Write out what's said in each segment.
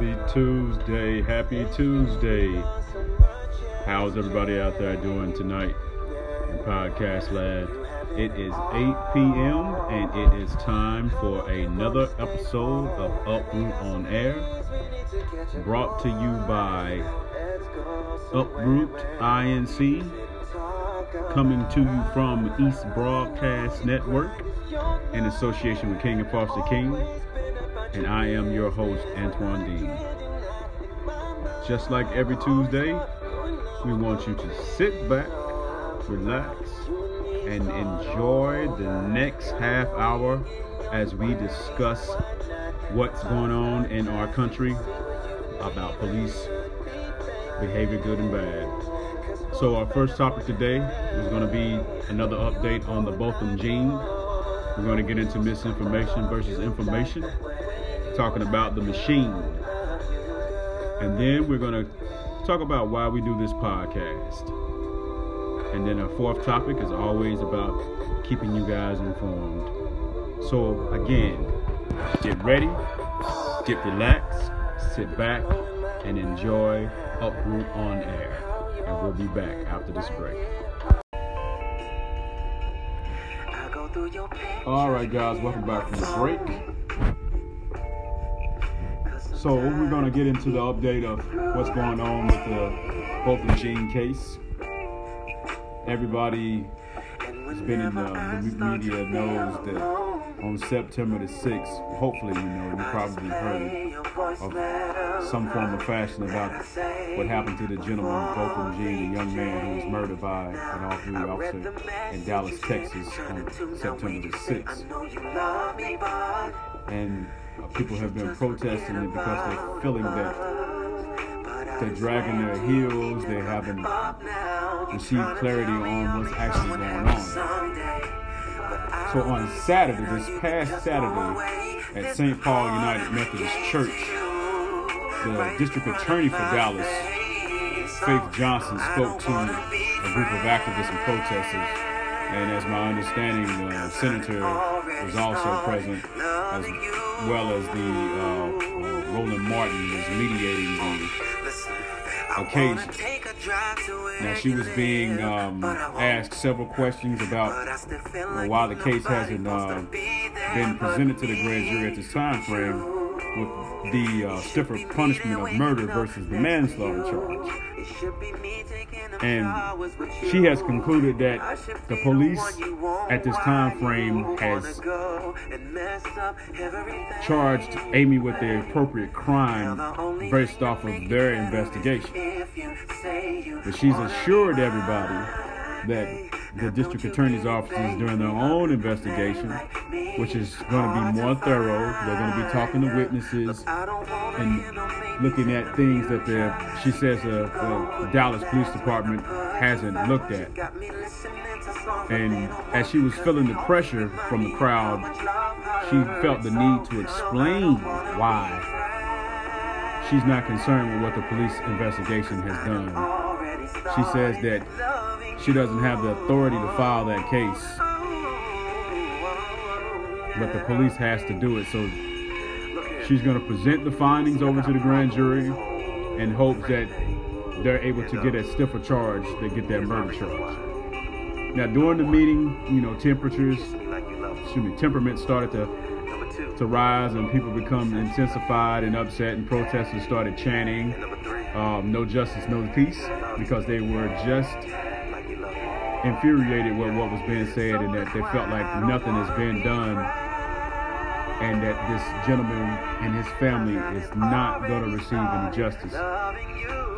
Happy Tuesday. Happy Tuesday. How's everybody out there doing tonight in podcast land? It is 8 p.m. and it is time for another episode of Uproot on Air. Brought to you by Uproot INC. Coming to you from East Broadcast Network in association with King and Foster King and I am your host, Antoine Dean. Just like every Tuesday, we want you to sit back, relax, and enjoy the next half hour as we discuss what's going on in our country about police behavior, good and bad. So, our first topic today is going to be another update on the Botham Jean. We're going to get into misinformation versus information talking about the machine. And then we're going to talk about why we do this podcast. And then our fourth topic is always about keeping you guys informed. So, again, get ready, get relaxed, sit back, and enjoy Uproot on Air. And we'll be back after this break. All right, guys, welcome back from the break. So we're going to get into the update of what's going on with the Botham Jean case. Everybody has been in the, the media knows that on September the 6th, hopefully you know, you probably heard of some form of fashion about what happened to the gentleman, Botham Jean, the young man who was murdered by an off-duty officer in Dallas, Texas on September the 6th. And uh, people have been protesting it because they're feeling that they're dragging their heels, they haven't received clarity on what's actually going on. So on Saturday, this past Saturday, at St. Paul United Methodist Church, the district attorney for Dallas, Faith Johnson, spoke to a group of activists and protesters. And as my understanding, the senator was also present, as well as the uh, uh, Roland Martin was mediating the occasion. Now she was being um, asked several questions about why the case hasn't uh, been presented to the grand jury at this time frame with the uh, stiffer punishment of murder versus the manslaughter charge. And she has concluded that the police at this time frame has charged Amber with the appropriate crime based off of their investigation. But she's assured everybody that the district attorney's office is doing their own investigation, which is going to be more thorough. They're going to be talking to witnesses and looking at things that the she says the, the Dallas Police Department hasn't looked at. And as she was feeling the pressure from the crowd, she felt the need to explain why she's not concerned with what the police investigation has done. She says that she doesn't have the authority to file that case. But the police has to do it. So she's going to present the findings over to the grand jury and hope that they're able to get a stiffer charge to get that murder charge. Now, during the meeting, you know, temperatures, excuse me, temperament started to to rise and people become intensified and upset and protesters started chanting um, no justice no peace because they were just infuriated with what was being said and that they felt like nothing has been done and that this gentleman and his family is not going to receive any justice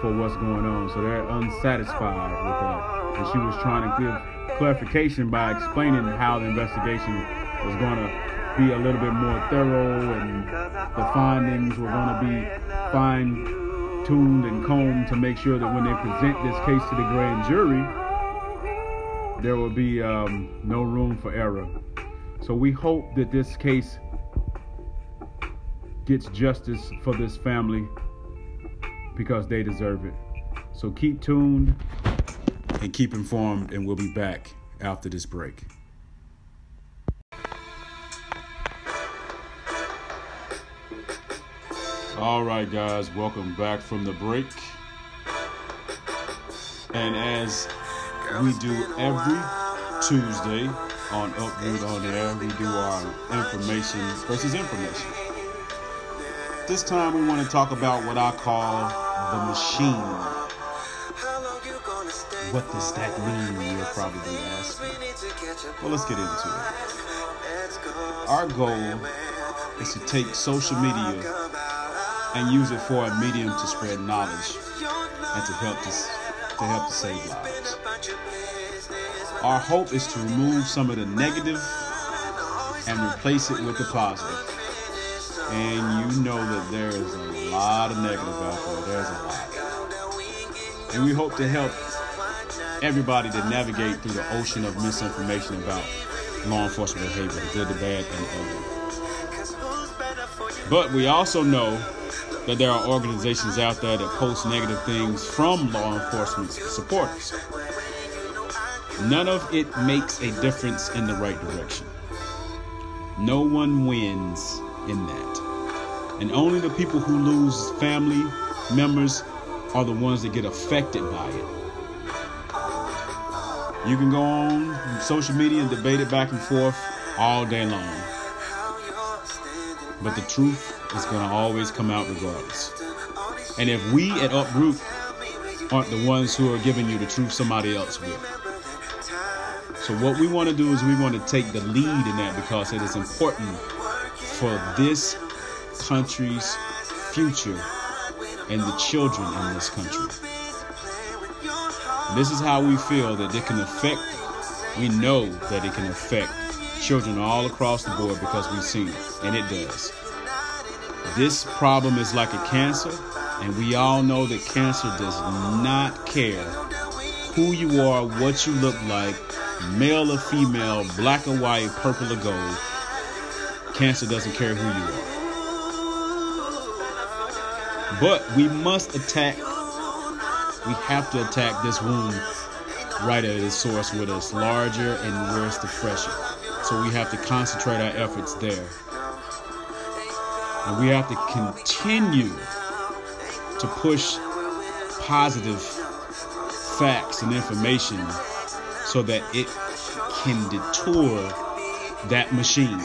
for what's going on. So they're unsatisfied with that. And she was trying to give clarification by explaining how the investigation was going to be a little bit more thorough and the findings were going to be fine tuned and combed to make sure that when they present this case to the grand jury, there will be um, no room for error. So we hope that this case gets justice for this family because they deserve it. So keep tuned and keep informed, and we'll be back after this break. All right, guys, welcome back from the break. And as we do every Tuesday on Uproot on Air, we do our information versus information. This time we want to talk about what I call the machine. What does that mean? You're probably asking. Well, let's get into it. Our goal is to take social media and use it for a medium to spread knowledge and to help us to help to save lives. Our hope is to remove some of the negative and replace it with the positive. And you know that there is a lot of negative out there. There's a lot. And we hope to help everybody to navigate through the ocean of misinformation about law enforcement behavior, the good, the bad, and the ugly. But we also know that there are organizations out there that post negative things from law enforcement supporters. None of it makes a difference in the right direction. No one wins in that. And only the people who lose family members are the ones that get affected by it. You can go on social media and debate it back and forth all day long. But the truth is going to always come out regardless. And if we at Uproot aren't the ones who are giving you the truth, somebody else will. So what we want to do is we want to take the lead in that because it is important for this country's future and the children in this country. This is how we feel that it can affect, we know that it can affect children all across the board because we've seen it, and it does. This problem is like a cancer, and we all know that cancer does not care who you are, what you look like, male or female, black or white, purple or gold. Cancer doesn't care who you are. But we must attack, we have to attack this wound right at its source where it's larger and where it's the fresher. So we have to concentrate our efforts there. And we have to continue to push positive facts and information so that it can detour that machine.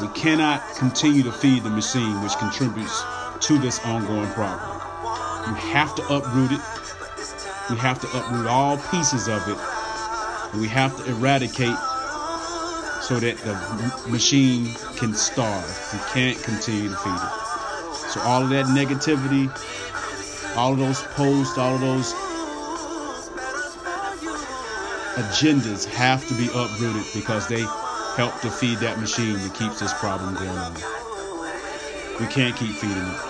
We cannot continue to feed the machine, which contributes to this ongoing problem. We have to uproot it. We have to uproot all pieces of it. And we have to eradicate so that the machine can starve. We can't continue to feed it. So all of that negativity, all of those posts, all of those agendas have to be uprooted because they help to feed that machine that keeps this problem going on. We can't keep feeding it.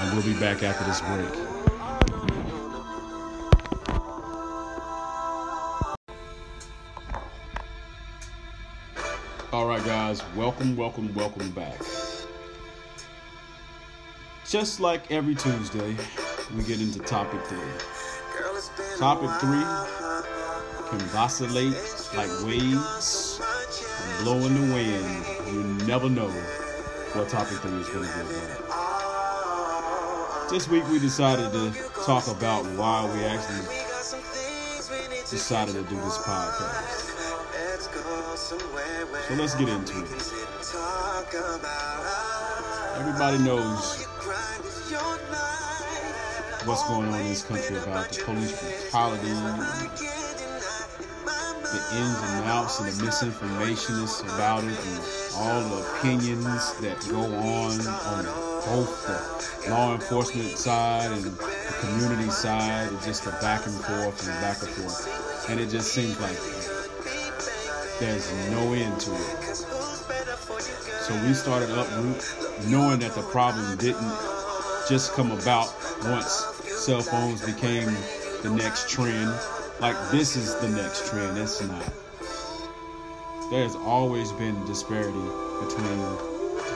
And we'll be back after this break. All right, guys, welcome, welcome, welcome back. Just like every Tuesday, we get into topic three. Topic three can vacillate like waves and blow in the wind. You never know what topic three is going to be about. This week, we decided to talk about why we actually decided to do this podcast. So let's get into it. Everybody knows what's going on in this country about the police brutality, the ins and outs and the misinformation is about it, and all the opinions that go on on both the law enforcement side and the community side. It's just a back and forth and back and forth, and it just seems like there's no end to it. So we started Uproot knowing that the problem didn't just come about once cell phones became the next trend. Like this is the next trend. It's not. There's always been disparity between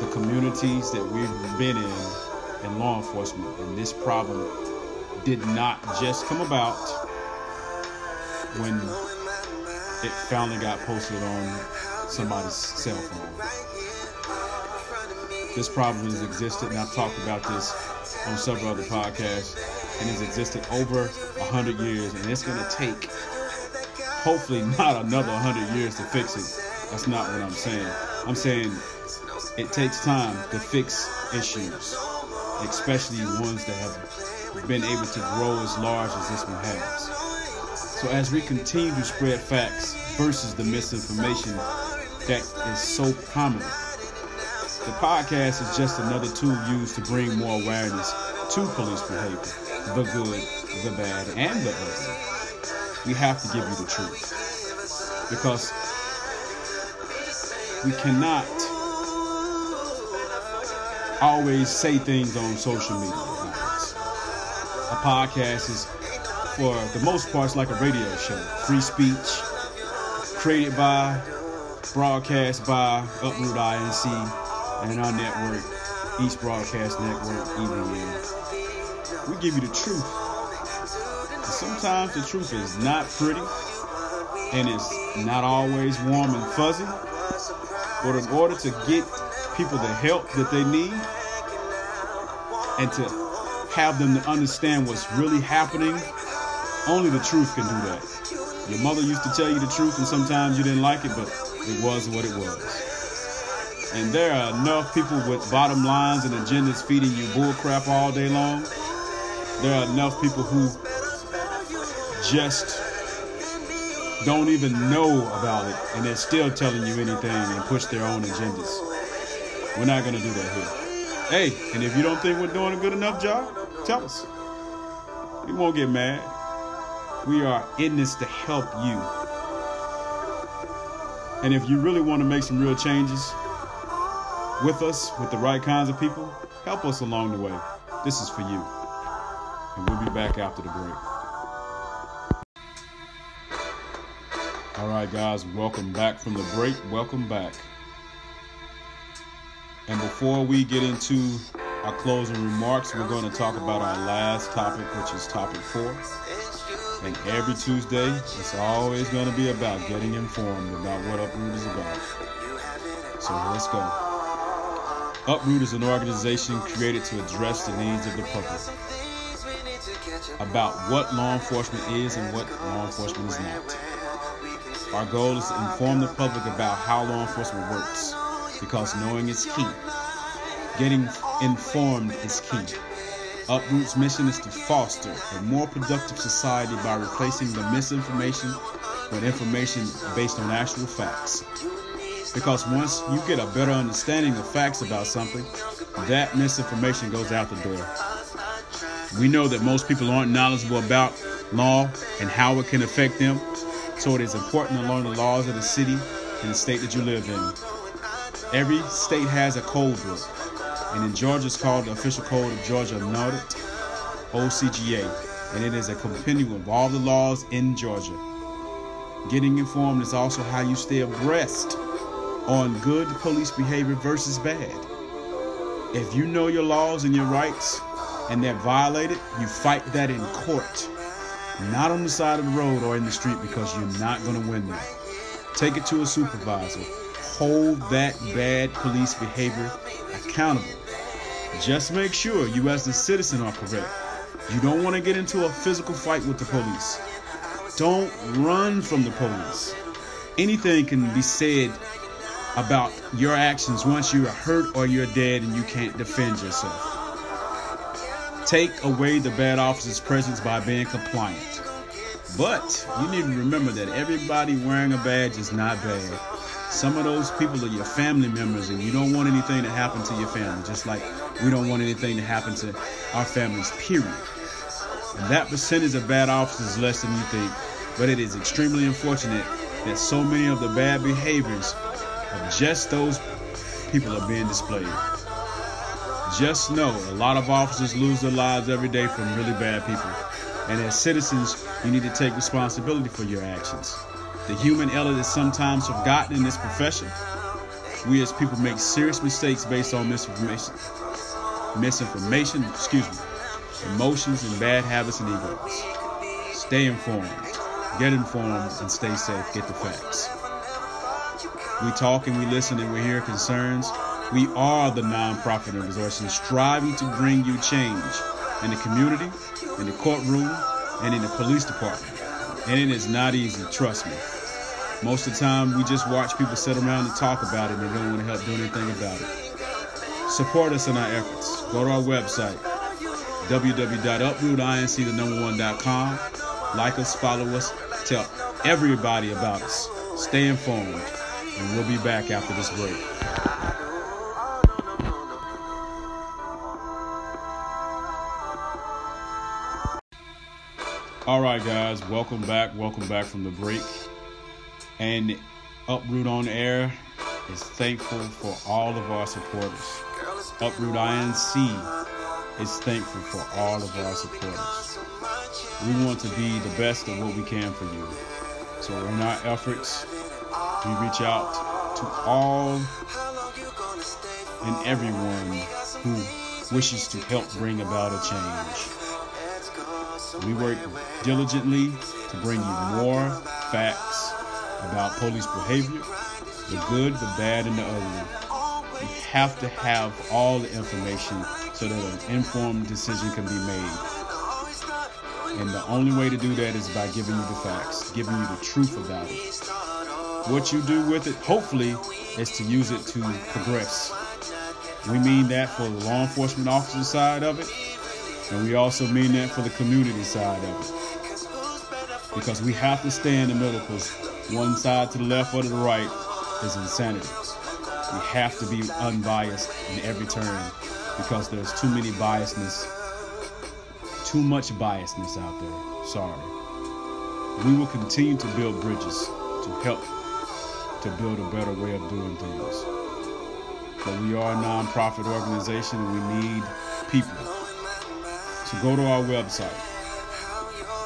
the communities that we've been in and law enforcement. And this problem did not just come about when it finally got posted on somebody's cell phone. This problem has existed, and I've talked about this on several other podcasts, and has existed over a hundred years, and it's going to take, hopefully, not another hundred years to fix it. That's not what I'm saying. I'm saying it takes time to fix issues, especially ones that have been able to grow as large as this one has. So as we continue to spread facts versus the misinformation that is so prominent, the podcast is just another tool used to bring more awareness to police behavior, the good, the bad, and the ugly. We have to give you the truth because we cannot always say things on social media. A podcast is, for the most part, like a radio show. Free speech, created by, broadcast by Uproot INC and our network, East Broadcast Network, EBN. We give you the truth. And sometimes the truth is not pretty and it's not always warm and fuzzy. But in order to get people the help that they need and to have them to understand what's really happening, only the truth can do that. Your mother used to tell you the truth, and sometimes you didn't like it, but it was what it was. And there are enough people with bottom lines and agendas feeding you bullcrap all day long. There are enough people who just don't even know about it, and they're still telling you anything and push their own agendas. We're not going to do that here. Hey, and if you don't think we're doing a good enough job, tell us. We won't get mad. We are in this to help you. And if you really want to make some real changes with us, with the right kinds of people, help us along the way. This is for you. And we'll be back after the break. All right, guys, welcome back from the break. Welcome back. And before we get into our closing remarks, we're going to talk about our last topic, which is topic four. And every Tuesday, it's always going to be about getting informed about what Uproot is about. So let's go. Uproot is an organization created to address the needs of the public about what law enforcement is and what law enforcement is not. Our goal is to inform the public about how law enforcement works because knowing is key. Getting informed is key. Uproot's mission is to foster a more productive society by replacing the misinformation with information based on actual facts. Because once you get a better understanding of facts about something, that misinformation goes out the door. We know that most people aren't knowledgeable about law and how it can affect them, so it is important to learn the laws of the city and the state that you live in. Every state has a code book, and in Georgia it's called the Official Code of Georgia Audit, OCGA, and it is a compendium of all the laws in Georgia. Getting informed is also how you stay abreast on good police behavior versus bad. If you know your laws and your rights and they're violated, you fight that in court, not on the side of the road or in the street because you're not going to win that. Take it to a supervisor hold that bad police behavior accountable. Just make sure you, as the citizen, are correct. You don't want to get into a physical fight with the police. Don't run from the police. Anything can be said about your actions once you're hurt or you're dead and you can't defend yourself. Take away the bad officer's presence by being compliant. But you need to remember that everybody wearing a badge is not bad. Some of those people are your family members, and you don't want anything to happen to your family, just like we don't want anything to happen to our families, period. And that percentage of bad officers is less than you think, but it is extremely unfortunate that so many of the bad behaviors of just those people are being displayed. Just know a lot of officers lose their lives every day from really bad people. And as citizens, you need to take responsibility for your actions. The human element is sometimes forgotten in this profession. We as people make serious mistakes based on misinformation. Misinformation, excuse me, emotions and bad habits and egos. Stay informed, get informed, and stay safe. Get the facts. We talk and we listen and we hear concerns. We are the nonprofit organization striving to bring you change in the community, in the courtroom, and in the police department. And it is not easy, trust me. Most of the time, we just watch people sit around and talk about it and they don't want to help do anything about it. Support us in our efforts. Go to our website, www.uprootinc.com. Like us, follow us, tell everybody about us. Stay informed, and we'll be back after this break. All right, guys, welcome back. Welcome back from the break. And Uproot on Air is thankful for all of our supporters. Uproot INC is thankful for all of our supporters. We want to be the best of what we can for you. So in our efforts, we reach out to all and everyone who wishes to help bring about a change. We work diligently to bring you more facts about police behavior, the good, the bad, and the ugly. You have to have all the information so that an informed decision can be made. And the only way to do that is by giving you the facts, giving you the truth about it. What you do with it, hopefully, is to use it to progress. We mean that for the law enforcement officer side of it, and we also mean that for the community side of it. Because we have to stay in the middle because one side to the left or to the right is insanity. We have to be unbiased in every turn because there's too many biasness, too much biasness out there. Sorry. We will continue to build bridges to help to build a better way of doing things. But we are a nonprofit organization and we need people. So go to our website,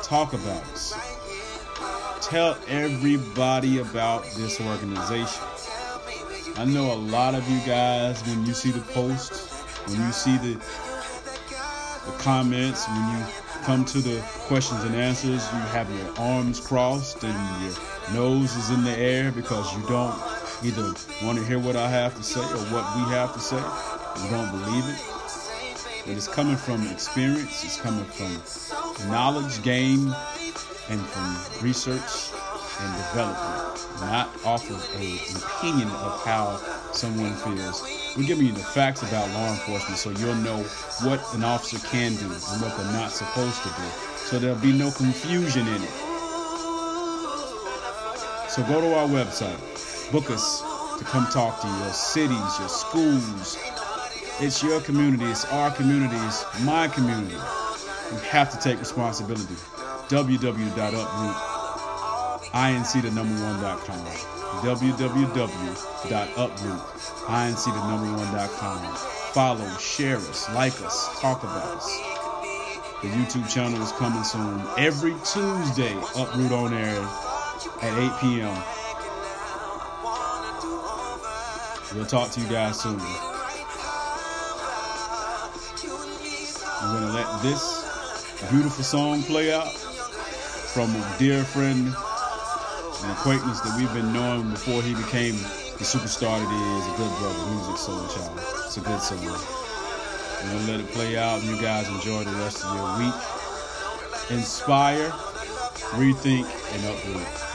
talk about us, tell everybody about this organization. I know a lot of you guys, when you see the posts, when you see the the comments, when you come to the questions and answers, you have your arms crossed and your nose is in the air because you don't either want to hear what I have to say or what we have to say. You don't believe it. It is coming from experience, it's coming from knowledge gained and from research and development, not off of an opinion of how someone feels. We're giving you the facts about law enforcement so you'll know what an officer can do and what they're not supposed to do. So there'll be no confusion in it. So go to our website, book us to come talk to your cities, your schools. It's your community, it's our community, it's my community. We have to take responsibility. www.uproot INC the number one.com. the number one.com. Follow, share us, like us, talk about us. The YouTube channel is coming soon. Every Tuesday, Uproot on air at 8 p.m. We'll talk to you guys soon. I'm going to let this beautiful song play out from a dear friend and acquaintance that we've been knowing before he became the superstar that he is, a good brother, Musiq Soulchild. It's a good song. We're gonna let it play out and you guys enjoy the rest of your week. Inspire, rethink, and uproot.